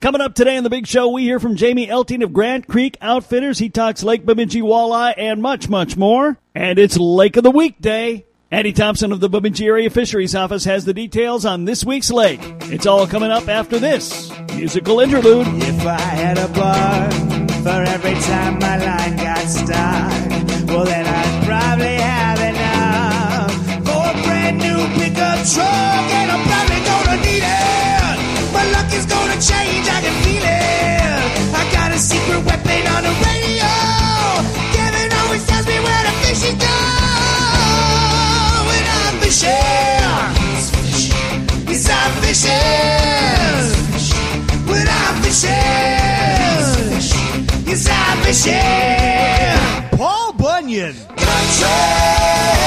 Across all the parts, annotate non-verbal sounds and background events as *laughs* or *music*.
Coming up today on the big show, we hear from Jamie Elting of Grant Creek Outfitters. He talks Lake Bemidji walleye and much, much more. And it's Lake of the Week Day. Andy Thompson of the Bemidji Area Fisheries Office has the details on this week's lake. It's all coming up after this musical interlude. If I had a bar for every time my line got stuck, well then I'd probably have enough for a brand new pickup truck, and I'm probably change, I can feel it. I got a secret weapon on the radio. Kevin always tells me where the fish is gone when I'm fishing. Yes, I'm fishing. When I'm fishing. Yes, I'm fishing. Paul Bunyan. Country.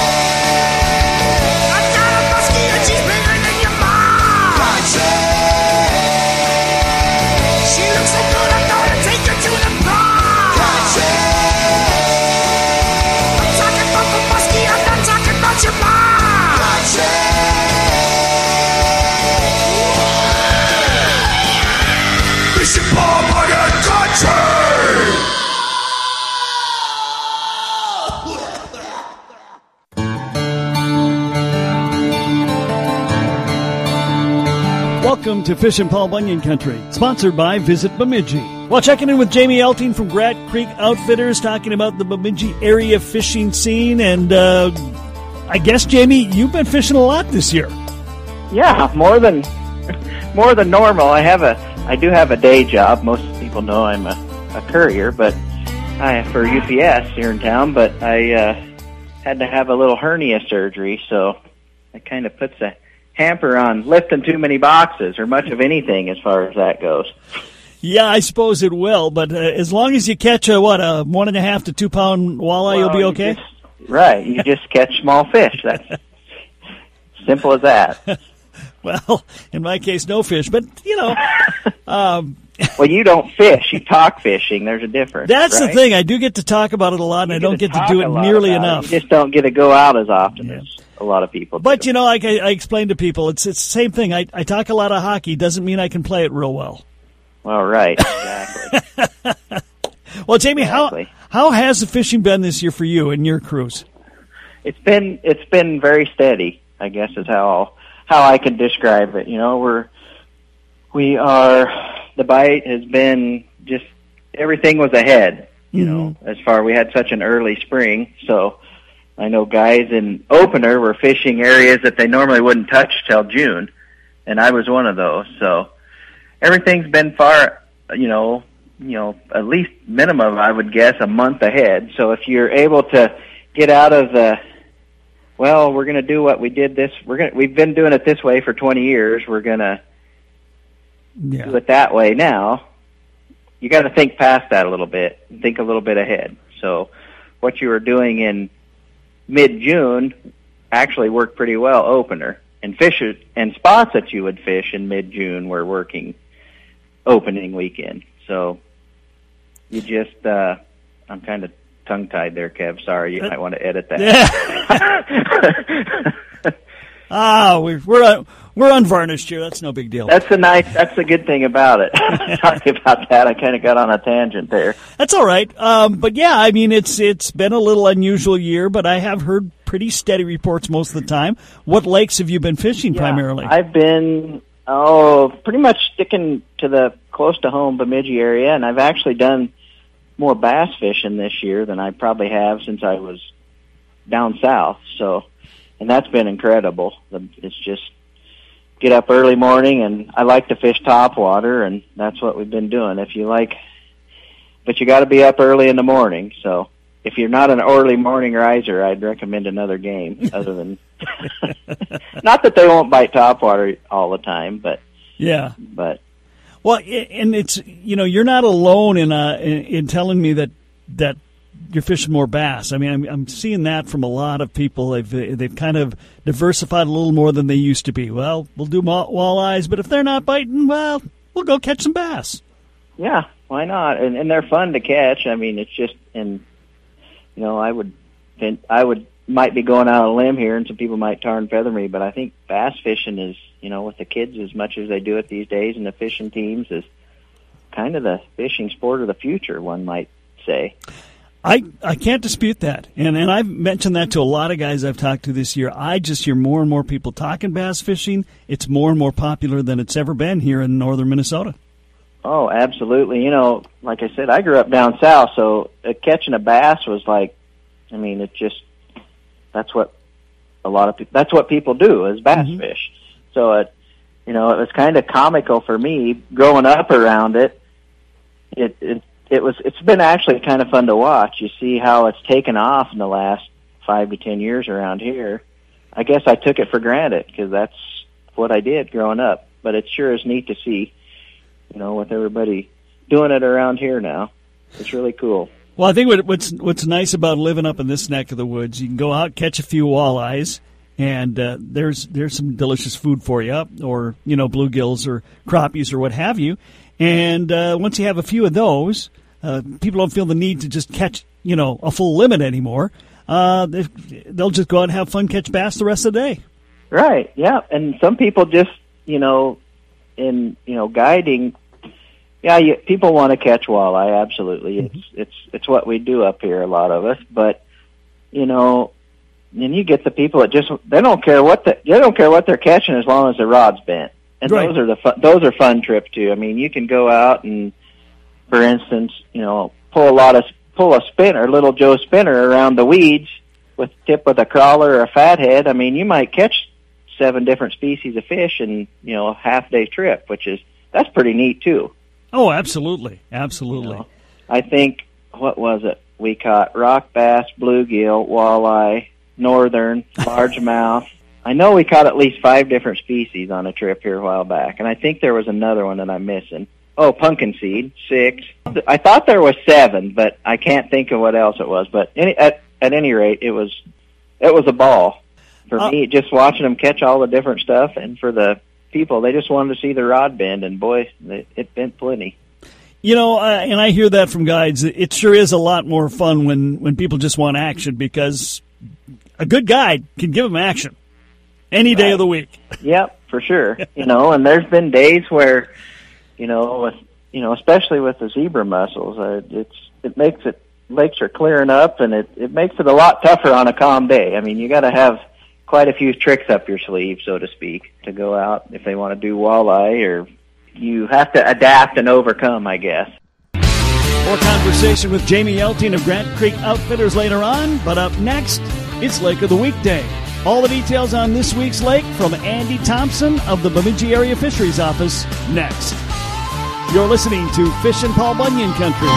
Welcome to Fish and Paul Bunyan Country, sponsored by Visit Bemidji. Well, checking in with Jamie Elting from Grant Creek Outfitters, talking about the Bemidji area fishing scene. And uh, I guess, Jamie, you've been fishing a lot this year. Yeah, more than *laughs* more than normal. I have a I do have a day job. Most people know I'm a, a courier, but I for UPS here in town. But I uh, had to have a little hernia surgery, so it kind of puts a hamper on lifting too many boxes or much of anything as far as that goes. Yeah, I suppose it will, but uh, as long as you catch a what a one and a half to two pound walleye, you'll Well, be you okay. just- right, you just catch small fish. That's *laughs* simple as that. *laughs* Well, in my case, no fish, but you know, *laughs* um, Well, you don't fish; you talk fishing. There's a difference. that's the thing. I do get to talk about it a lot, and I don't You get to do it nearly about it. enough. You just don't get to go out as often Yeah. as a lot of people. But do. you know, like I, I explained to people, it's it's the same thing. I, I talk a lot of hockey doesn't mean I can play it real well. well, right, *laughs* exactly. Well, Jamie, Exactly. how how has the fishing been this year for you and your crews? it's been it's been very steady. I guess is how how I can describe it. You know, we're we are the bite has been just everything was ahead. You know, mm-hmm. as far we had such an early spring, so I know guys in opener were fishing areas that they normally wouldn't touch till June, and I was one of those. So everything's been far, you know, you know, at least minimum I would guess a month ahead. So if you're able to get out of the well, we're going to do what we did this we're going to we've been doing it this way for 20 years. We're going to do Yeah, it that way now. You got to think past that a little bit, and think a little bit ahead. So what you were doing in mid-June actually worked pretty well opener. And fish and spots that you would fish in mid-June were working opening weekend. So you just uh I'm kind of tongue tied there, Kev. Sorry, you might want to edit that. *laughs* *laughs* ah, we're we're un- we're unvarnished here. That's no big deal. that's a nice that's a good thing about it. *laughs* Sorry about that. I kind of got on a tangent there. That's all right. Um, but yeah, I mean, it's it's been a little unusual year, but I have heard pretty steady reports most of the time. What lakes have you been fishing primarily? I've been oh pretty much sticking to the close to home Bemidji area, and I've actually done more bass fishing this year than I probably have since I was down south. So, and that's been incredible. It's just get up early morning, and I like to fish top water, and that's what we've been doing. If you like, but you got to be up early in the morning. So, if you're not an early morning riser, I'd recommend another game *laughs* other than. *laughs* not that they won't bite top water all the time, but yeah. but Well, and it's you know you're not alone in uh in, in telling me that that you're fishing more bass. I mean, I'm, I'm seeing that from a lot of people. They've they've kind of diversified a little more than they used to be. Well, we'll do walleyes, but if they're not biting, well, we'll go catch some bass. Yeah, why not? And and they're fun to catch. I mean, it's just and you know, I would I would might be going out on a limb here, and some people might tar and feather me, but I think bass fishing is you know with the kids as much as they do it these days, and the fishing teams is kind of the fishing sport of the future, one might say. I, I can't dispute that. And and I've mentioned that to a lot of guys I've talked to this year. I just hear more and more people talking bass fishing. It's more and more popular than it's ever been here in northern Minnesota. Oh, absolutely. You know, like I said, I grew up down south, so uh, catching a bass was like, I mean, it just that's what a lot of people that's what people do is bass Mhm. fish. So it, you know, it was kind of comical for me growing up around it. It it it was it's been actually kind of fun to watch. You see how it's taken off in the last five to ten years around here. I guess I took it for granted because that's what I did growing up. But it sure is neat to see you know, with everybody doing it around here now. It's really cool. Well, I think what, what's what's nice about living up in this neck of the woods, you can go out catch a few walleyes, and uh, there's there's some delicious food for you, or you know bluegills or crappies or what have you. And uh, once you have a few of those, uh, people don't feel the need to just catch you know a full limit anymore. Uh, they, they'll just go out and have fun, catch bass the rest of the day. Right. Yeah. And some people just, you know, in you know guiding. Yeah, you, people want to catch walleye. Absolutely, it's it's it's what we do up here. A lot of us, but you know, then you get the people that just they don't care what the they don't care what they're catching as long as the rod's bent. And Right. those are the fun, those are fun trips too. I mean, you can go out and, for instance, you know, pull a lot of pull a spinner, little Joe spinner around the weeds with tip with a crawler or a fathead. I mean, you might catch seven different species of fish in you know a half day trip, which is that's pretty neat too. Oh, absolutely, absolutely. know. I think what was it? We caught rock bass, bluegill, walleye, northern, *laughs* largemouth. I know we caught at least five different species on a trip here a while back, and I think there was another one that I'm missing. Oh, pumpkin seed, six. I thought there was seven, but I can't think of what else it was. But any, at at any rate, it was it was a ball for Uh, me. Just watching them catch all the different stuff, and for the people, they just wanted to see the rod bend, and boy, it, it bent plenty. You know, uh, and I hear that from guides. It sure is a lot more fun when, when people just want action because a good guide can give them action any day Right. of the week. Yep, for sure. *laughs* you know, and there's been days where, you know, with you know, especially with the zebra mussels, uh, it's it makes it lakes are clearing up, and it it makes it a lot tougher on a calm day. I mean, you got to have quite a few tricks up your sleeve, so to speak, to go out if they want to do walleye, or you have to adapt and overcome, I guess. More conversation with Jamie Elting of Grant Creek Outfitters later on, but up next, it's Lake of the Weekday. All the details on this week's lake from Andy Thompson of the Bemidji Area Fisheries Office next. You're listening to Fish and Paul Bunyan Country.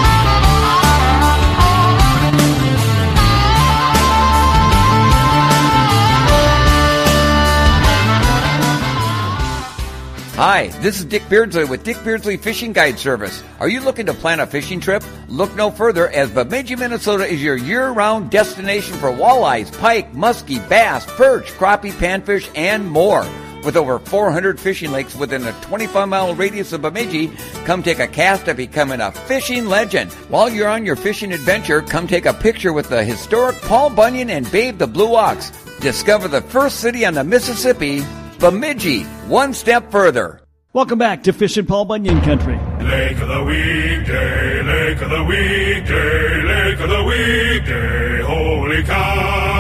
Hi, this is Dick Beardsley with Dick Beardsley Fishing Guide Service. Are you looking to plan a fishing trip? Look no further as Bemidji, Minnesota is your year-round destination for walleyes, pike, muskie, bass, perch, crappie, panfish, and more. With over 400 fishing lakes within a 25 mile radius of Bemidji, come take a cast at becoming a fishing legend. While you're on your fishing adventure, come take a picture with the historic Paul Bunyan and Babe the Blue Ox. Discover the first city on the Mississippi, Bemidji, one step further. Welcome back to Fish and Paul Bunyan Country. Lake of the weekday, lake of the weekday, lake of the weekday, holy cow!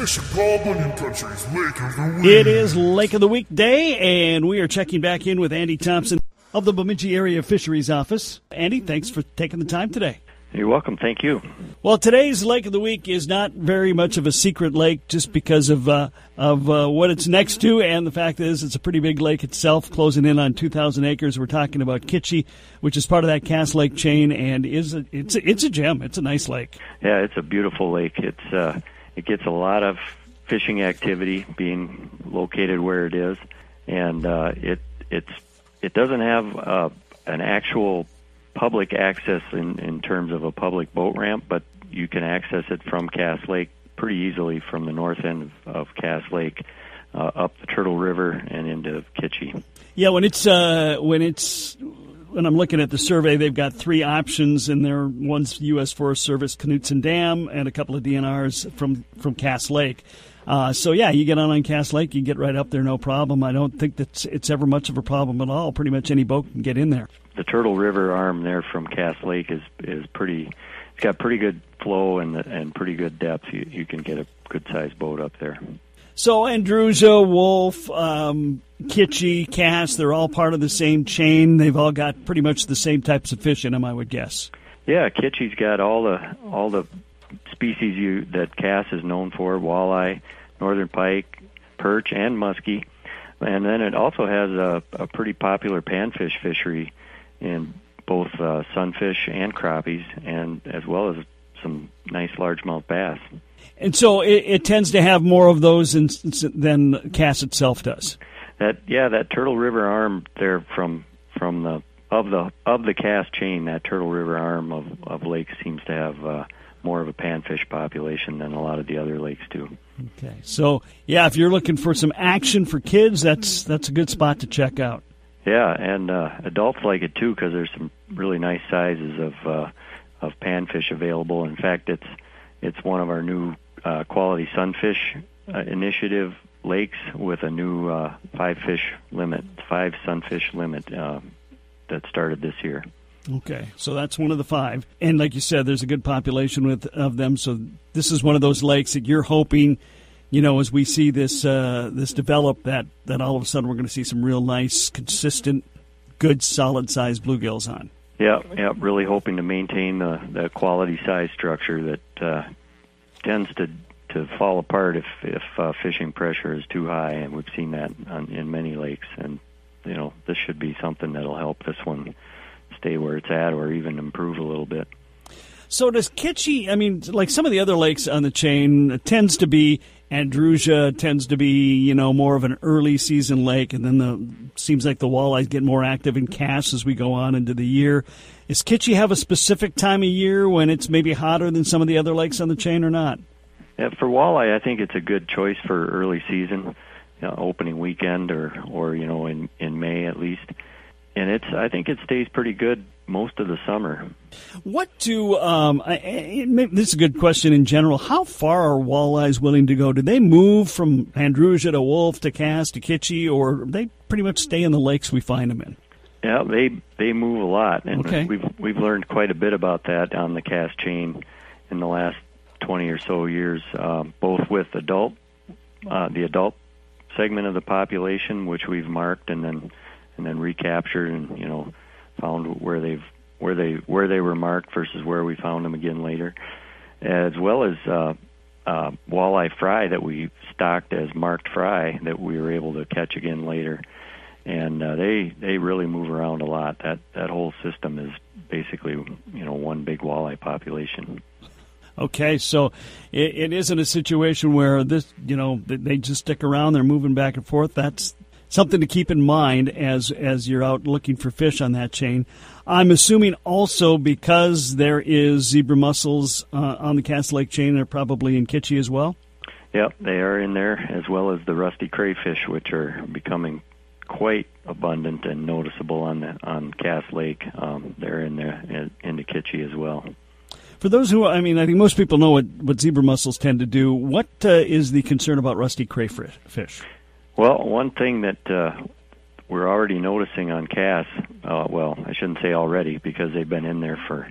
It's Fish and Country's Lake of the Week. It is Lake of the Weekday, and we are checking back in with Andy Thompson of the Bemidji Area Fisheries Office. Andy, thanks for taking the time today. You're welcome. Thank you. Well, today's Lake of the Week is not very much of a secret lake just because of uh, of uh, what it's next to, and the fact is it's a pretty big lake itself, closing in on 2,000 acres. We're talking about Kitchi, which is part of that Cass Lake chain, and is a, it's a, it's a gem. It's a nice lake. Yeah, it's a beautiful lake. It's uh, it gets a lot of fishing activity being located where it is, and uh, it it's it doesn't have uh, an actual public access in in terms of a public boat ramp, but you can access it from Cass Lake pretty easily from the north end of, of Cass Lake uh, up the Turtle River and into Kitchi. Yeah, when it's uh, when it's when I'm looking at the survey, they've got three options in there. One's U.S. Forest Service Knutson Dam, and a couple of DNRs from from Cass Lake. Uh, so yeah, you get on on Cass Lake, you get right up there, no problem. I don't think that it's ever much of a problem at all. Pretty much any boat can get in there. The Turtle River arm there from Cass Lake is is pretty. It's got pretty good flow and and pretty good depth. You you can get a good sized boat up there. So Andrusia, Wolf, um, Kitchi, Cass, they're all part of the same chain. They've all got pretty much the same types of fish in them, I would guess. Yeah, Kitchi's got all the all the species you that Cass is known for: walleye, northern pike, perch, and muskie. And then it also has a, a pretty popular panfish fishery in both uh, sunfish and crappies, and as well as some nice largemouth bass. And so it, it tends to have more of those in, than Cass itself does. That yeah, that Turtle River arm there from from the of the of the Cass chain, that Turtle River arm of of lakes seems to have uh, more of a panfish population than a lot of the other lakes do. Okay, so yeah, if you're looking for some action for kids, that's that's a good spot to check out. Yeah, and uh, adults like it too because there's some really nice sizes of uh, of panfish available. In fact, it's it's one of our new uh, quality sunfish uh, initiative lakes with a new uh, five fish limit, five sunfish limit uh, that started this year. Okay, so that's one of the five, and like you said, there's a good population with of them. So this is one of those lakes that you're hoping, you know, as we see this uh, this develop, that that all of a sudden we're going to see some real nice, consistent, good, solid sized bluegills on. Yeah, yeah, really hoping to maintain the the quality size structure that uh, tends to to fall apart if if uh, fishing pressure is too high, and we've seen that on, in many lakes. And you know, this should be something that'll help this one stay where it's at, or even improve a little bit. So does Kitchi? I mean, like some of the other lakes on the chain, tends to be Andrusia tends to be you know more of an early season lake, and then the seems like the walleyes get more active in Cass as we go on into the year. Is Kitchi have a specific time of year when it's maybe hotter than some of the other lakes on the chain, or not? Yeah, for walleye, I think it's a good choice for early season, you know, opening weekend, or or you know in in May at least. And it's I think it stays pretty good most of the summer. What do um, I, this is a good question in general? How far are walleyes willing to go? Do they move from Andrusia to Wolf to Cass to Kitchi, or they pretty much stay in the lakes we find them in? Yeah, they they move a lot, and okay. we've we've learned quite a bit about that on the Cass chain in the last 20 or so years, um, both with adult, uh, the adult segment of the population, which we've marked and then and then recaptured, and you know found where they've where they where they were marked versus where we found them again later, as well as uh, uh, walleye fry that we stocked as marked fry that we were able to catch again later, and uh, they they really move around a lot. That that whole system is basically you know one big walleye population. Okay, so it, it isn't a situation where this, you know, they just stick around. They're moving back and forth. That's something to keep in mind as as you're out looking for fish on that chain. I'm assuming also because there is zebra mussels uh, on the Cass Lake chain, they're probably in Kitchi as well. Yep, they are in there as well as the rusty crayfish, which are becoming quite abundant and noticeable on the on Cass Lake. Um, they're in there in, the Kitchi as well for those who, I mean, I think most people know what, what zebra mussels tend to do. What uh, is the concern about rusty crayfish? Well, one thing that uh, we're already noticing on Cass, uh, well, I shouldn't say already because they've been in there for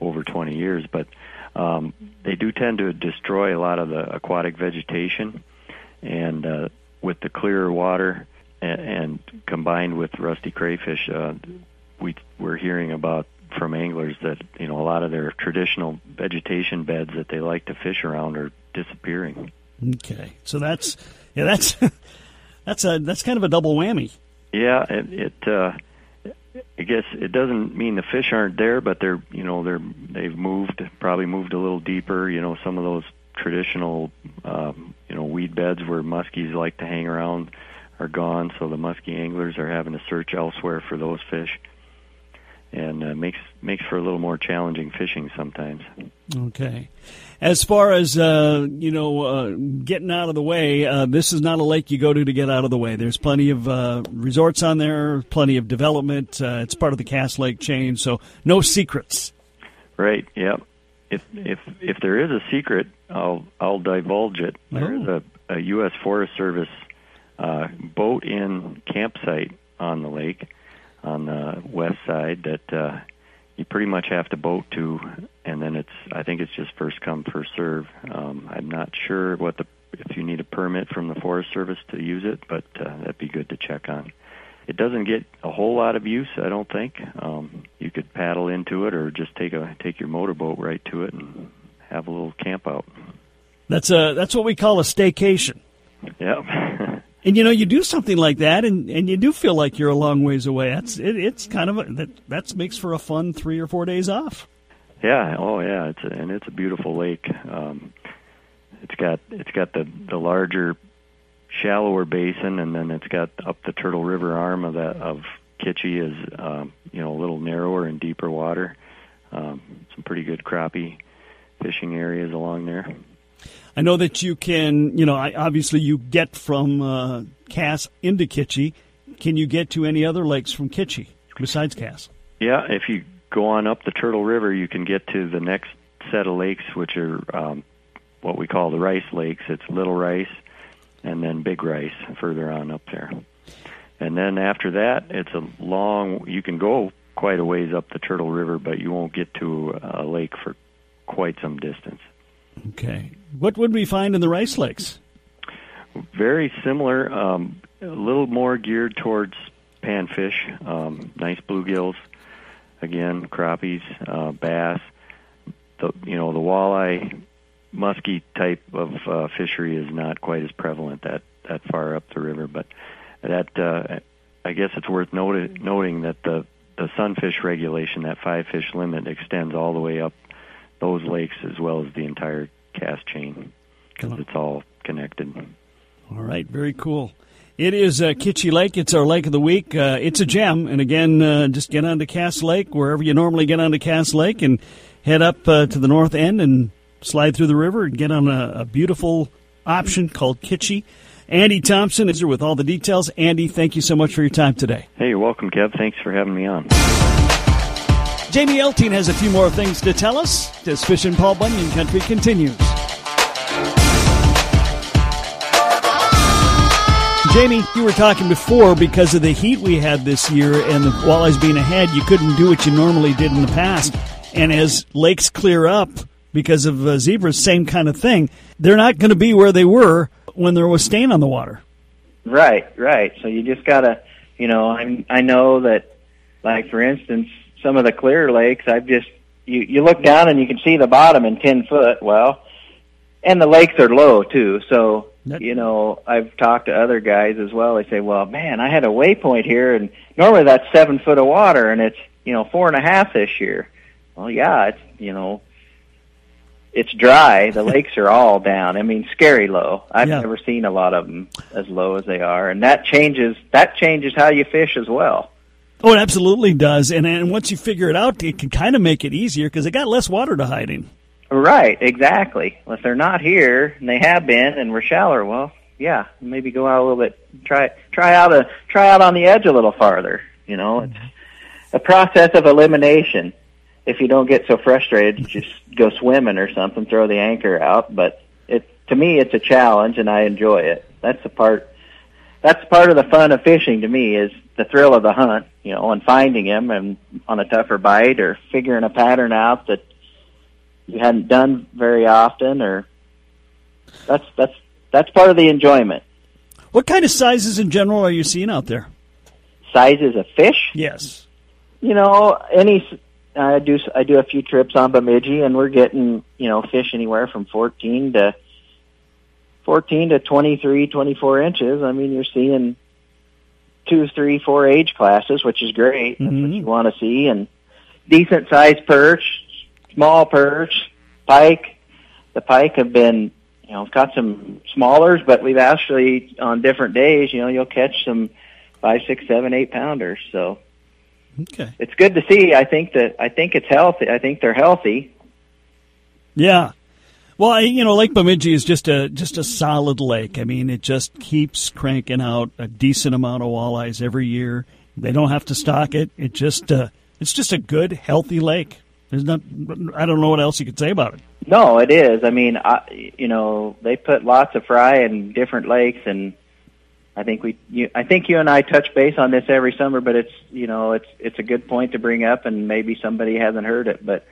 over 20 years, but um, they do tend to destroy a lot of the aquatic vegetation. And uh, with the clearer water and, and combined with rusty crayfish, uh, we, we're hearing about from anglers that you know a lot of their traditional vegetation beds that they like to fish around are disappearing. Okay, so that's yeah, that's *laughs* that's a that's kind of a double whammy. Yeah, it, it uh, I guess it doesn't mean the fish aren't there, but they're you know they're they've moved probably moved a little deeper. You know, some of those traditional um, you know weed beds where muskies like to hang around are gone, so the muskie anglers are having to search elsewhere for those fish and uh, makes makes for a little more challenging fishing sometimes. Okay, as far as uh, you know, uh, getting out of the way, uh, this is not a lake you go to to get out of the way. There's plenty of uh, resorts on there, plenty of development. Uh, it's part of the Cass Lake chain, so no secrets. Right. Yep. If if if there is a secret, I'll I'll divulge it. Oh. There's a a U.S. Forest Service uh, boat in campsite on the lake on the west side that uh, you pretty much have to boat to, and then it's I think it's just first come first serve. Um, I'm not sure what the if you need a permit from the Forest Service to use it, but uh, that'd be good to check on. It doesn't get a whole lot of use, I don't think. Um, you could paddle into it or just take a take your motorboat right to it and have a little camp out. That's a that's what we call a staycation. Yeah. *laughs* And you know, you do something like that, and, and you do feel like you're a long ways away. That's it, it's kind of a, that that makes for a fun three or four days off. Yeah. Oh, yeah. It's a, and it's a beautiful lake. Um, it's got it's got the the larger, shallower basin, and then it's got up the Turtle River arm of that of Kitchi is um, you know a little narrower and deeper water. Um, some pretty good crappie fishing areas along there. I know that you can, you know, I, obviously you get from uh, Cass into Kitchi. Can you get to any other lakes from Kitchi besides Cass? Yeah, if you go on up the Turtle River, you can get to the next set of lakes, which are um, what we call the Rice Lakes. It's Little Rice and then Big Rice further on up there. And then after that, it's a long, you can go quite a ways up the Turtle River, but you won't get to a lake for quite some distance. Okay. What would we find in the Rice Lakes? Very similar, um, a little more geared towards panfish, um, nice bluegills, again crappies, uh, bass. The you know the walleye, muskie type of uh, fishery is not quite as prevalent that that far up the river, but that uh, I guess it's worth noting that the the sunfish regulation, that five fish limit, extends all the way up those lakes as well as the entire Cass chain because it's all connected. All right, very cool. It is uh, Lake. It's our lake of the week. Uh, it's a gem. And again, uh, just get onto Cass Lake, wherever you normally get onto Cass Lake, and head up uh, to the north end and slide through the river and get on a, a beautiful option called Kitchi. Andy Thompson is here with all the details. Andy, thank you so much for your time today. Hey, you're welcome, Kev. Thanks for having me on. Jamie Elting has a few more things to tell us as Fishin' Paul Bunyan Country continues. Jamie, you were talking before because of the heat we had this year and the walleyes being ahead, you couldn't do what you normally did in the past. And as lakes clear up because of uh, zebras, same kind of thing. They're not going to be where they were when there was stain on the water. Right, right. So you just gotta, you know, I I know that, like for instance, some of the clear lakes, I've just you you look down and you can see the bottom in ten foot. Well, and the lakes are low too, so you know I've talked to other guys as well. They say, well, man, I had a waypoint here, and normally that's seven foot of water, and it's you know four and a half this year. Well, yeah, it's you know. It's dry. The *laughs* lakes are all down. I mean, scary low. I've Yeah. never seen a lot of them as low as they are, and that changes. That changes how you fish as well. Oh, it absolutely does. And, and once you figure it out, it can kind of make it easier because they got less water to hide in. Right, exactly. Well, if they're not here and they have been and we're shallower, well, yeah, maybe go out a little bit. Try try out a try out on the edge a little farther. You know, it's a process of elimination. If you don't get so frustrated, just go swimming or something, throw the anchor out. But it to me, it's a challenge, and I enjoy it. That's the part. That's part of the fun of fishing to me is the thrill of the hunt. You know, and finding him and on a tougher bite or figuring a pattern out that you hadn't done very often or that's that's that's part of the enjoyment What kind of sizes in general are you seeing out there? sizes of fish Yes. you know any i do i do a few trips on bemidji and we're getting you know fish anywhere from 14 to 14 to 23 24 inches i mean you're seeing two three four age classes which is great that's what Mhm. you want to see and decent sized perch small perch pike the pike have been you know caught some smallers but we've actually on different days you know you'll catch some five six seven eight pounders so Okay. it's good to see. I think that I think it's healthy. I think they're healthy. Yeah. Well, you know, Lake Bemidji is just a just a solid lake. I mean, it just keeps cranking out a decent amount of walleyes every year. They don't have to stock it. It just uh, it's just a good, healthy lake. There's not. I don't know what else you could say about it. No, it is. I mean, I, you know, they put lots of fry in different lakes, and I think we, you, I think you and I touch base on this every summer. But it's, you know, it's it's a good point to bring up, and maybe somebody hasn't heard it. But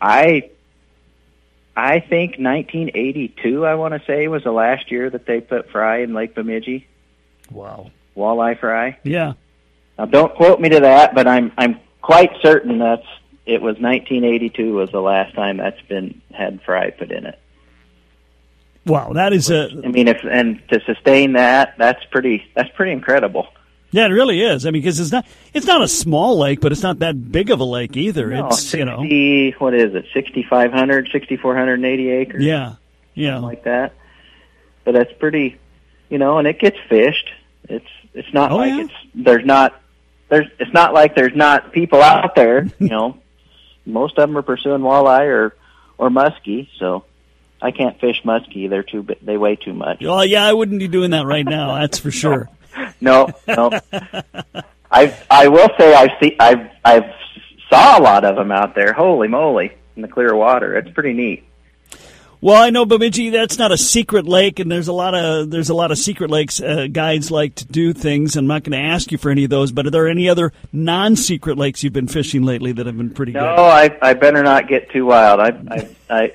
I, I think 1982, I want to say, was the last year that they put fry in Lake Bemidji, Wow. walleye fry. Yeah. Now, don't quote me to that, but I'm I'm quite certain that's it was 1982 was the last time that's been had fry put in it. Wow. That is a. I mean, if and to sustain that, that's pretty that's pretty incredible. Yeah, it really is. I mean, because it's not. It's not a small lake, but it's not that big of a lake either. No, it's you know. what is it? 6,500, 6,480 acres, Yeah. Yeah. like that. But that's pretty, you know, and it gets fished. It's it's not Oh, like yeah? it's there's not there's it's not like there's not people out there. You know, *laughs* most of them are pursuing walleye or or muskie. So I can't fish muskie. They're too they weigh too much. Well, yeah, I wouldn't be doing that right now. That's for *laughs* sure. No, no. I I will say I've see I've I've saw a lot of them out there. Holy moly! In the clear water, it's pretty neat. Well, I know Bemidji. That's not a secret lake, and there's a lot of there's a lot of secret lakes. Uh, guides like to do things. I'm not going to ask you for any of those, but are there any other non-secret lakes you've been fishing lately that have been pretty No, good? I I better not get too wild. I I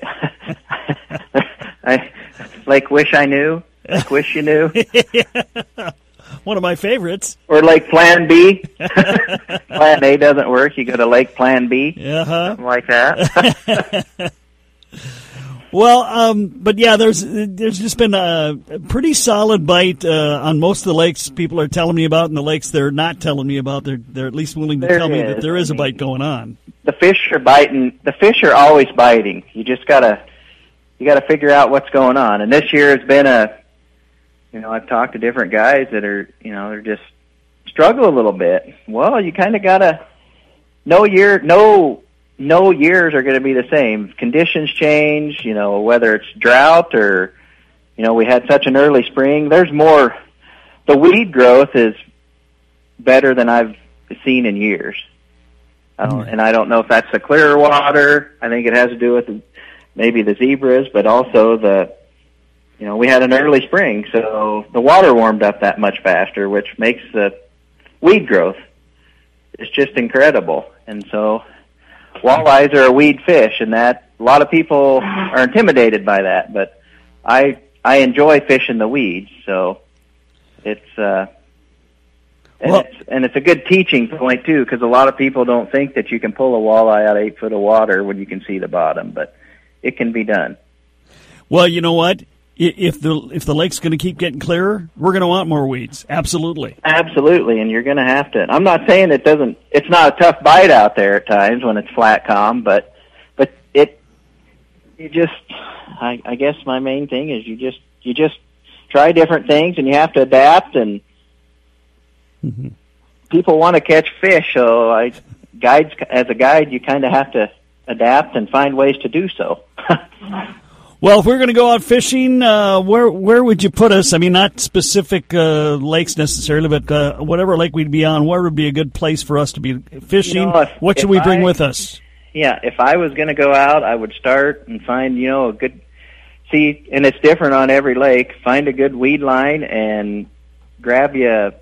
I, *laughs* I like wish I knew. Like wish you knew, *laughs* One of my favorites. or like Plan B. *laughs* plan A doesn't work. You go to Lake Plan B, Uh huh. something like that. *laughs* Well, um, but yeah, there's there's just been a pretty solid bite uh, on most of the lakes people are telling me about, and the lakes they're not telling me about. They're they're at least willing to There tell me that there is a bite going on. the fish are biting. The fish are always biting. You just gotta you gotta figure out what's going on. And this year has been a you know I've talked to different guys that are you know they're just struggle a little bit. Well, you kind of gotta no year no no years are going to be the same. Conditions change. You know whether it's drought or you know we had such an early spring. There's more. The weed growth is better than I've seen in years. I don't, mm-hmm. and I don't know if that's the clearer water. I think it has to do with maybe the zebras, but also the, you know, we had an early spring, so the water warmed up that much faster, which makes the weed growth. It's just incredible. And so, walleyes are a weed fish, and that a lot of people are intimidated by that. But I I enjoy fishing the weeds, so it's uh, and Well- it's and it's a good teaching point too, because a lot of people don't think that you can pull a walleye out of eight foot of water when you can see the bottom, but it can be done. Well, you know what? If the if the lake's going to keep getting clearer, we're going to want more weeds. Absolutely. Absolutely, and you're going to have to. I'm not saying it doesn't. It's not a tough bite out there at times when it's flat calm, but but it you just. I, I guess my main thing is you just you just try different things and you have to adapt and mm-hmm. people want to catch fish so I guides as a guide you kind of have to adapt and find ways to do so. *laughs* Well, if we're going to go out fishing, uh, where where would you put us? I mean, not specific uh, lakes necessarily, but uh, whatever lake we'd be on, where would be a good place for us to be fishing? You know, if- what should if we bring I- with us? yeah, if I was going to go out, I would start and find, you know, a good see, and it's different on every lake. Find a good weed line and grab you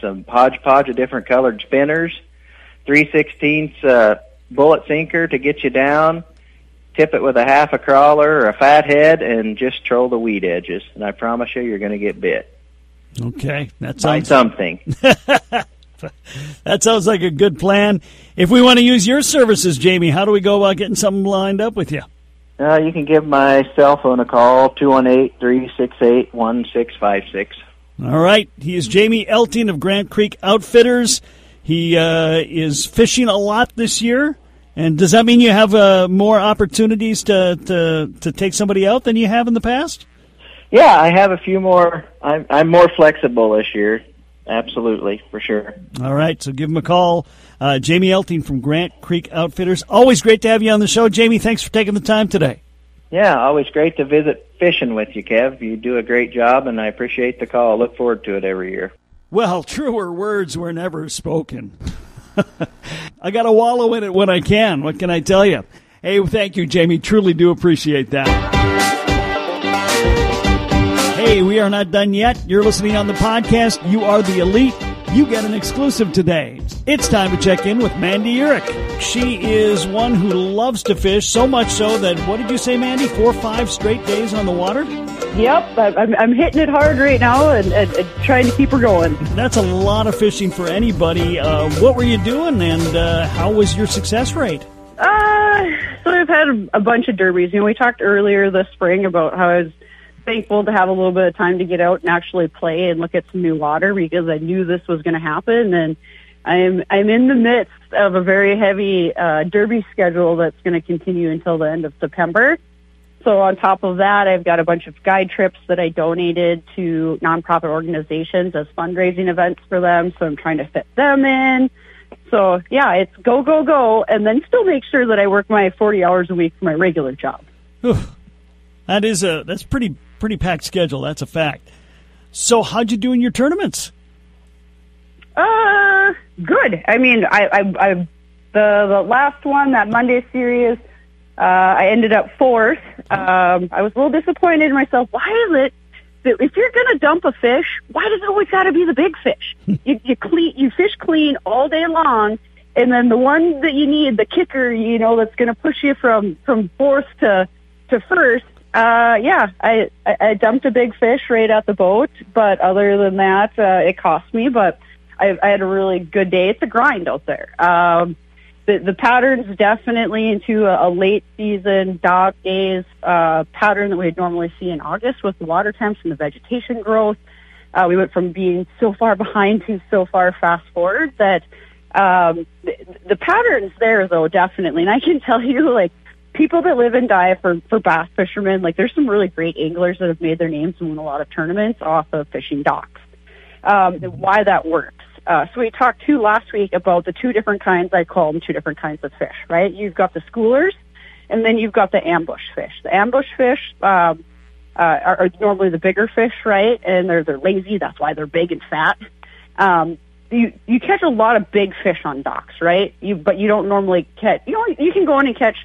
some hodgepodge of different colored spinners, three sixteenths uh, bullet sinker to get you down. Tip it with a half a crawler or a fat head, and just troll the weed edges. And I promise you, you're going to get bit Okay, that by sounds something. *laughs* that sounds like a good plan. If we want to use your services, Jamie, how do we go about getting something lined up with you? Uh, you can give my cell phone a call, two one eight three six eight one six five six. All right. He is Jamie Elting of Grant Creek Outfitters. He uh, is fishing a lot this year. And does that mean you have uh, more opportunities to, to to take somebody out than you have in the past? Yeah, I have a few more. I'm, I'm more flexible this year. Absolutely, for sure. All right. So give him a call. Uh, Jamie Elting from Grant Creek Outfitters. Always great to have you on the show. Jamie, thanks for taking the time today. Yeah, always great to visit fishing with you, Kev. You do a great job, and I appreciate the call. Look forward to it every year. Well, *laughs* truer words were never spoken. *laughs* I got to wallow in it when I can. What can I tell you? Hey, thank you, Jamie. Truly do appreciate that. Hey, we are not done yet. You're listening on the podcast. You are the elite. You get an exclusive today. It's time to check in with Mandy Uhrich. She is one who loves to fish, so much so that, what did you say, Mandy? Four five straight days on the water? Yep, I'm, I'm hitting it hard right now and, and, and trying to keep her going. That's a lot of fishing for anybody. Uh, what were you doing, and uh, how was your success rate? Uh, so I've had a, a bunch of derbies. You know, we talked earlier this spring about how I was thankful to have a little bit of time to get out and actually play and look at some new water because I knew this was going to happen. And I'm I'm in the midst of a very heavy uh, derby schedule that's going to continue until the end of September. So on top of that, I've got a bunch of guide trips that I donated to nonprofit organizations as fundraising events for them. So I'm trying to fit them in. So yeah, it's go, go, go, and then still make sure that I work my 40 hours a week for my regular job. Whew. That is a that's pretty pretty packed schedule. That's a fact. So how'd you do in your tournaments? Uh, good. I mean, I, I, I the the last one, that Monday series, uh, I ended up fourth. Um, I was a little disappointed in myself. Why is it that if you're gonna dump a fish, why does it always got to be the big fish? *laughs* you you clean, you fish clean all day long, and then the one that you need, the kicker, you know, that's gonna push you from from fourth to to first. Uh, yeah, I, I I dumped a big fish right at the boat, but other than that, uh, it cost me. But I, I had a really good day. It's a grind out there. Um, the the pattern's definitely into a, a late season dog days uh, pattern that we'd normally see in August with the water temps and the vegetation growth. Uh, we went from being so far behind to so far fast forward that um, the, the pattern's there though definitely, and I can *laughs* tell you like people that live and die for for bass fishermen, like there's some really great anglers that have made their names and won a lot of tournaments off of fishing docks. Um, why that works. Uh, so we talked too last week about the two different kinds. I call them two different kinds of fish, right? You've got the schoolers, and then you've got the ambush fish. The ambush fish um, uh, are, are normally the bigger fish, right? And they're they're lazy. That's why they're big and fat. Um, you you catch a lot of big fish on docks, right? You but you don't normally catch. You know you can go in and catch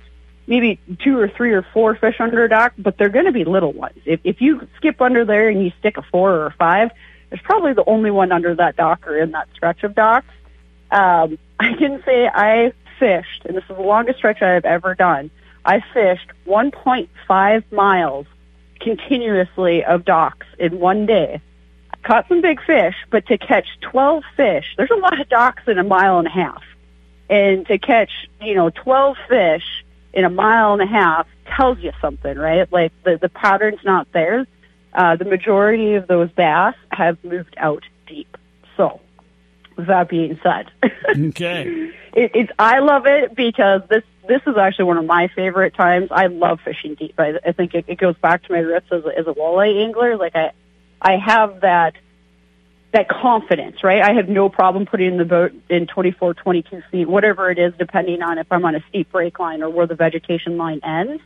maybe two or three or four fish under a dock, but they're going to be little ones. If if you skip under there and you stick a four or a five, there's probably the only one under that dock or in that stretch of docks. Um, *laughs* I can say I fished, and this is the longest stretch I've ever done. I fished 1.5 miles continuously of docks in one day. Caught some big fish, but to catch 12 fish, there's a lot of docks in a mile and a half. And to catch, you know, 12 fish in a mile and a half tells you something, right? Like the, the pattern's not there. Uh, the majority of those bass have moved out deep. So, with that being said, *laughs* Okay. it, it's I love it because this this is actually one of my favorite times. I love fishing deep. I, I think it, it goes back to my roots as a, as a walleye angler. Like I, I have that that confidence, right? I have no problem putting in the boat in 24, 22 feet, whatever it is, depending on if I'm on a steep break line or where the vegetation line ends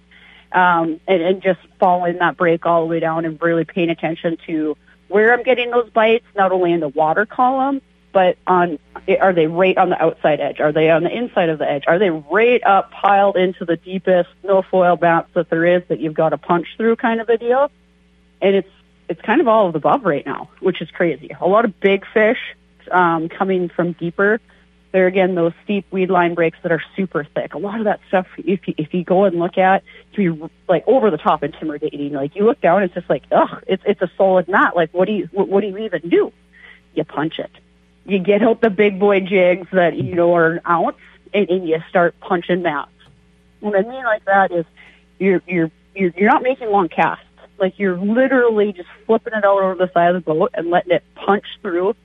um, and, and just following that break all the way down and really paying attention to where I'm getting those bites, not only in the water column, but on are they right on the outside edge? Are they on the inside of the edge? Are they right up piled into the deepest milfoil mats that there is that you've got to punch through kind of a deal? And it's it's kind of all of the above right now, which is crazy. A lot of big fish um, coming from deeper there again, those steep weed line breaks that are super thick. A lot of that stuff, if you, if you go and look at, can be like over the top intimidating. Like you look down, it's just like, ugh, it's it's a solid knot. Like what do you what, what do you even do? You punch it. You get out the big boy jigs that you know are an ounce, and, and you start punching mats. What I mean like that is, you're you're you're you're not making long casts. Like you're literally just flipping it out over the side of the boat and letting it punch through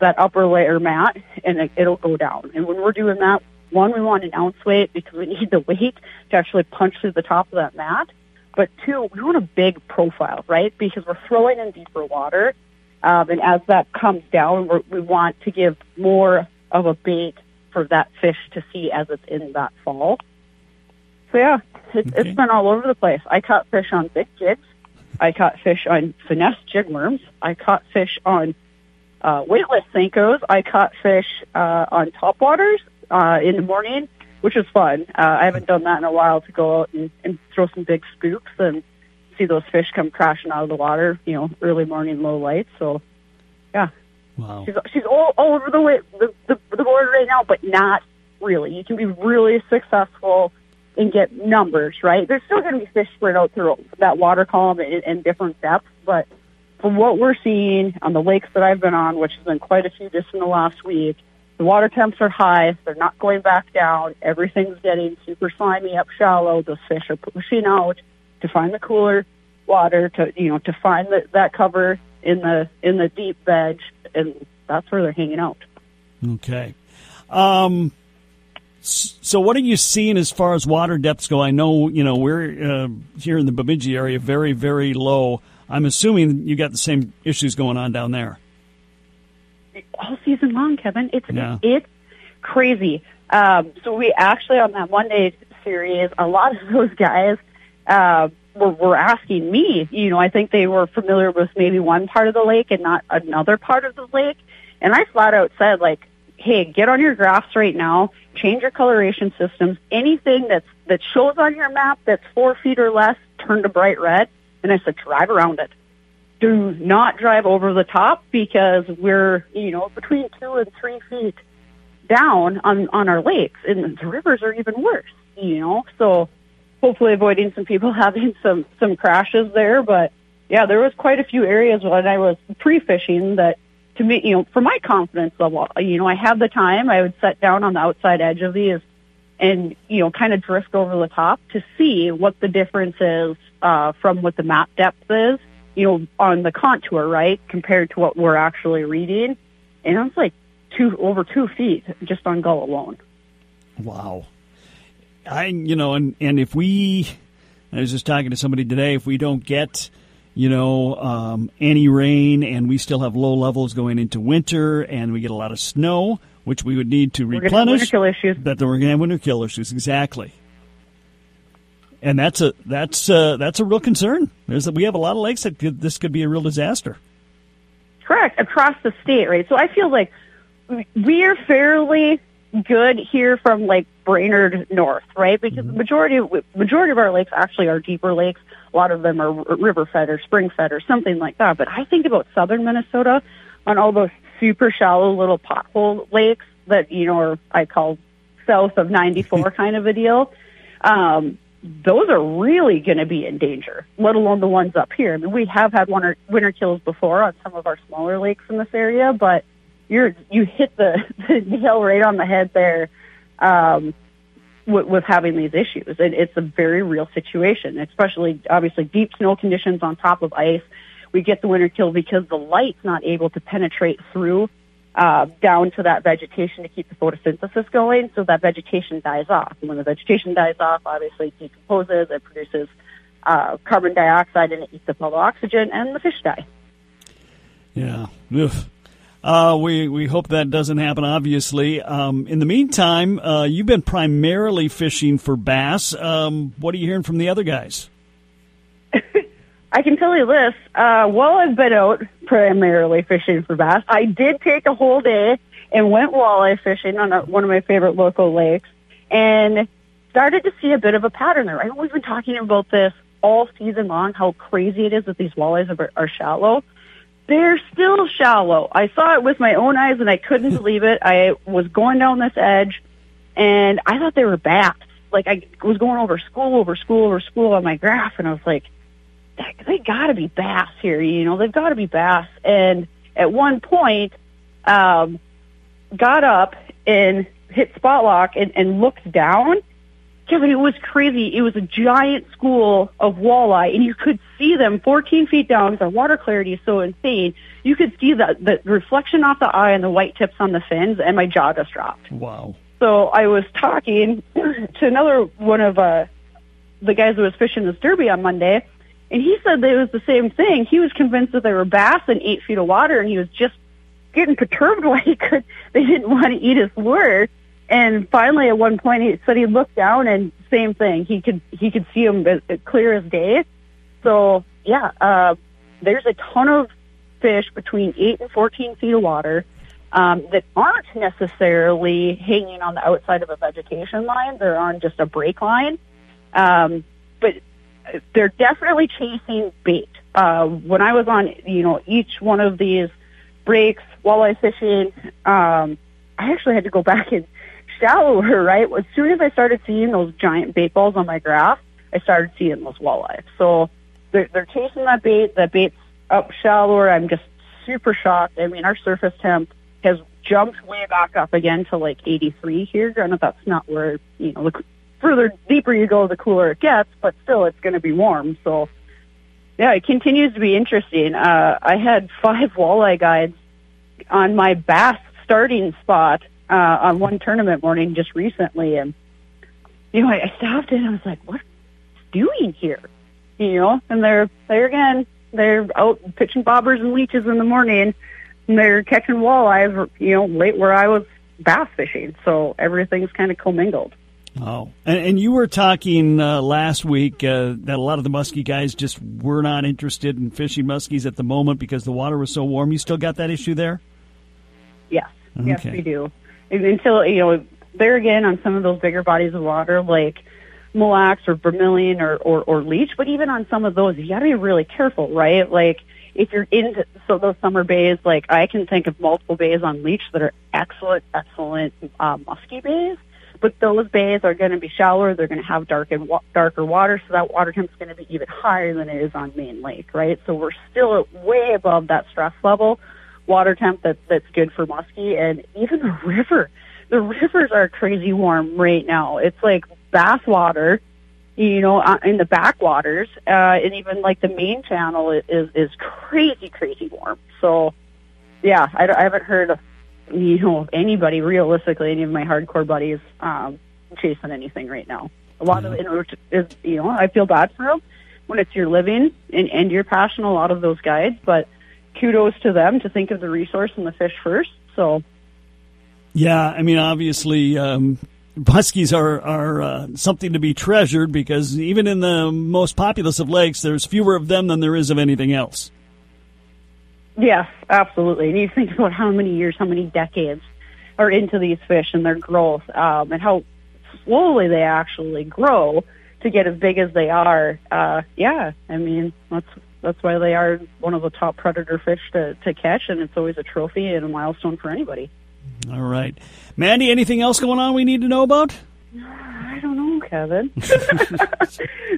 that upper layer mat and it, it'll go down. And when we're doing that, one, we want an ounce weight because we *laughs* need the weight to actually punch through the top of that mat. But two, we want a big profile, right? Because we're throwing in deeper water. Um, and as that comes down, we're, we want to give more of a bait for that fish to see as it's in that fall. So yeah, it's, Okay. it's been all over the place. I caught fish on big jigs. I caught fish on finesse jig worms. I caught fish on uh, weightless Senkos. I caught fish uh, on top waters uh, in the morning, which was fun. Uh, I haven't done that in a while to go out and, and throw some big scoops and see those fish come crashing out of the water. You know, early morning, low light. So, yeah, Wow. she's she's all, all over the way the, the the board right now, but not really. You can be really successful and get numbers, right? There's still going to be fish spread out through that water column in, in different depths, but from what we're seeing on the lakes that I've been on, which has been quite a few just in the last week, the water temps are high. They're not going back down. Everything's getting super slimy up shallow. Those fish are pushing out to find the cooler water to you know to find the, that cover in the in the deep veg, and that's where they're hanging out. Okay. Um, so, what are you seeing as far as water depths go? I know you know we're uh, here in the Bemidji area, very very low. I'm assuming you got the same issues going on down there. all season long, Kevin. It's Yeah. it's crazy. Um, so we actually on that Monday series, a lot of those guys uh, were were asking me. You know, I think they were familiar with maybe one part of the lake and not another part of the lake. And I flat out said like, "Hey, get on your graphs right now. Change your coloration systems. Anything that's that shows on your map that's four feet or less, turn to bright red." And I said, "Drive around it." do not drive over the top because we're, you know, between two and three feet down on, on our lakes and the rivers are even worse, you know, so hopefully avoiding some people *laughs* having some, some crashes there. But yeah, there was quite a few areas when I was pre-fishing that to me, you know, for my confidence level, you know, I have the time, I would set down on the outside edge of these and, you know, kind of drift over the top to see what the difference is, uh, from what the map depth is you know, on the contour, right, compared to what we're actually reading. And it's like two over two feet just on gull alone. Wow. I you know, and and if we, I was just talking to somebody today. If we don't get you know um, any rain and we still have low levels going into winter and we get a lot of snow, which we would need to We're replenish, winter kill issues. that we're going to have winter kill issues exactly. And that's a that's uh, that's a real concern. There's we have a lot of lakes that could, this could be a real disaster. Correct across the state, right? So I feel like we are fairly good here from like Brainerd north, right? Because the majority of majority of our lakes actually are deeper lakes. A lot of them are river fed or spring fed or something like that. But I think about southern Minnesota on all those super shallow little pothole lakes that you know are I call south of 94 *laughs* kind of a deal. Um, those are really going to be in danger, let alone the ones up here. I mean, we have had winter, winter kills before on some of our smaller lakes in this area, but you're you hit the, *laughs* the nail right on the head there um, with, with having these issues. And it's a very real situation, especially obviously deep snow conditions on top of ice. We get the winter kill because the light's not able to penetrate through uh, down to that vegetation to keep the photosynthesis going, so that vegetation dies off. And when the vegetation dies off, obviously it decomposes, it produces uh, carbon dioxide, and it eats up all the oxygen, and the fish die. Yeah. Ugh. Uh, we we hope that doesn't happen. Obviously. Um, in the meantime, uh, you've been primarily fishing for bass. Um, what are you hearing from the other guys? I can tell you this. Uh, while I've been out primarily fishing for bass, I did take a whole day and went walleye fishing on a, one of my favorite local lakes and started to see a bit of a pattern there. I know we've been talking about this all season long, how crazy it is that these walleyes are, are shallow. They're still shallow. I saw it with my own eyes and I couldn't *laughs* believe it. I was going down this edge and I thought they were bass. Like I was going over school, over school, over school on my graph and I was like, they- got to be bass here. You know, they've got to be bass. And at one point, um, got up and hit spot lock and, and looked down. Kevin, it was crazy. It was a giant school of walleye, and you could see them 14 feet down because our water clarity is so insane. You could see the, the reflection off the eye and the white tips on the fins, and my jaw just dropped. Wow. So I was talking *clears throat* to another one of uh, the guys who was fishing this derby on Monday, and he said that it was the same thing. He was convinced that they were bass in eight feet of water, and he was just getting perturbed *laughs* why he could. They didn't want to eat his lure. And finally, at one point, he said he looked down, and same thing. He could he could see them as, as clear as day. So yeah, uh, there's a ton of fish between 8 and 14 feet of water um, that aren't necessarily hanging on the outside of a vegetation line. They're on just a break line. Um, but they're definitely chasing bait. Uh, when I was on, you know, each one of these breaks, walleye fishing, um, I actually had to go back and shallower, *laughs* right? As soon as I started seeing those giant bait balls on my graph, I started seeing those walleye. So they're, they're chasing that bait. That bait's up shallower. I'm just super shocked. I mean, our surface temp has jumped way back up again to like 83 here. Granted, that's not where, you know, the further deeper you go, the cooler it gets, but still it's going to be warm. So, yeah, it continues to be interesting. Uh, I had five *laughs* walleye guides on my bass starting spot uh, on one tournament morning just recently, and you know, I, I stopped and I was like, "What doing here?" You know, and they're there again. They're out pitching bobbers and leeches in the morning, and they're catching walleyes. You know, late where I was bass fishing, so everything's kind of commingled. Oh, and, and you were talking uh, last week uh, that a lot of the muskie guys just were not interested in fishing muskies at the moment because the water was so warm. You still got that issue there? Yes, yes, we do. And Until you know, there again on some of those bigger bodies of water, like Mille Lacs or Vermilion or, or or Leech, but even on some of those, you got to be really careful, right? Like if you're into so those summer bays, like I can think of multiple bays on Leech that are excellent, excellent um, musky bays. But those bays are going to be shallower. They're going to have dark and wa- darker water, so that water temp is going to be even higher than it is on Main Lake, right? So we're still way above that stress level water temp that that's good for muskie, and even the river. The rivers are crazy warm right now. It's like bass water, you know, uh, in the backwaters, uh, and even like the main channel is is crazy, crazy warm. So, yeah, I, I haven't heard you know anybody realistically, any of my hardcore buddies um, chasing anything right now. A lot of it is, you know, I feel bad for them when it's your living and, and your passion. A lot of those guides, but kudos to them to think of the resource and the fish first. So, Yeah, I mean, obviously, um, muskies are are uh, something to be treasured because even in the most populous of lakes, there's fewer of them than there is of anything else. Yes, absolutely. And you think about how many years, how many decades are into these fish and their growth, um, and how slowly they actually grow to get as big as they are. Uh, yeah, I mean, that's that's why they are one of the top predator fish to, to catch, and it's always a trophy and a milestone for anybody. All right, Mandy. Anything else going on we need to know about? I don't know, Kevin. *laughs*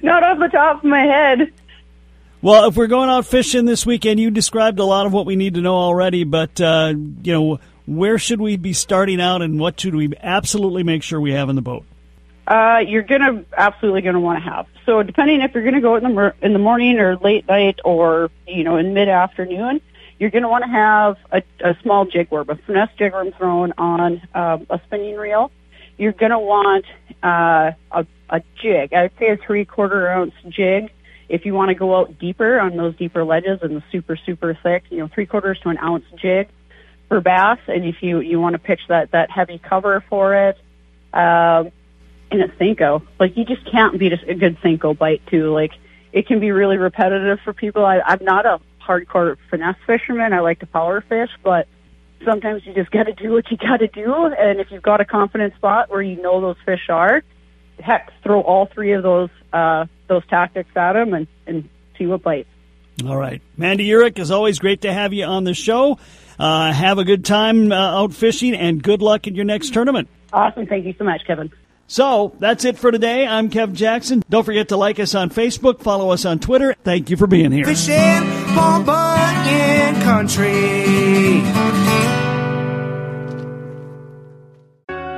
Not off the top of my head. Well, if we're going out fishing this weekend, you described a lot of what we need to know already. But uh, you know, where should we be starting out, and what should we absolutely make sure we have in the boat? Uh, you're gonna absolutely gonna want to have. So depending if you're gonna go in the mor- in the morning or late night or you know in mid afternoon, you're gonna want to have a, a small jig worm, a finesse jig worm thrown on um, a spinning reel. You're gonna want uh, a, a jig. I'd say a three quarter ounce jig. If you want to go out deeper on those deeper ledges and the super super thick, you know, three quarters to an ounce jig for bass. And if you you want to pitch that that heavy cover for it. Um, and a Senko. Like you just can't beat a, a good Senko bite too. Like it can be really repetitive for people. I, I'm not a hardcore finesse fisherman. I like to power fish, but sometimes you just got to do what you got to do. And if you've got a confident spot where you know those fish are, heck, throw all three of those uh, those tactics at him and and see what bites. All right, Mandy Uhrich, as always, great to have you on the show. Uh, have a good time uh, out fishing, and good luck in your next tournament. Awesome. Thank you so much, Kevin. So that's it for today. I'm Kev Jackson. Don't forget to like us on Facebook, follow us on Twitter. Thank you for being here. Fishing for Bunyan Country.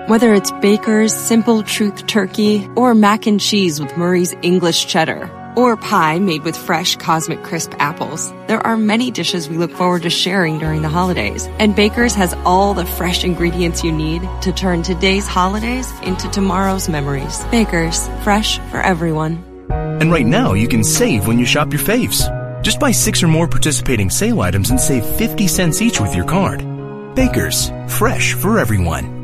Whether it's Baker's Simple Truth Turkey or mac and cheese with Murray's English Cheddar or pie made with fresh Cosmic Crisp apples, there are many dishes we look forward to sharing during the holidays. And Baker's has all the fresh ingredients you need to turn today's holidays into tomorrow's memories. Baker's, fresh for everyone. And right now, you can save when you shop your faves. Just buy six or more participating sale items and save 50 cents each with your card. Baker's, fresh for everyone.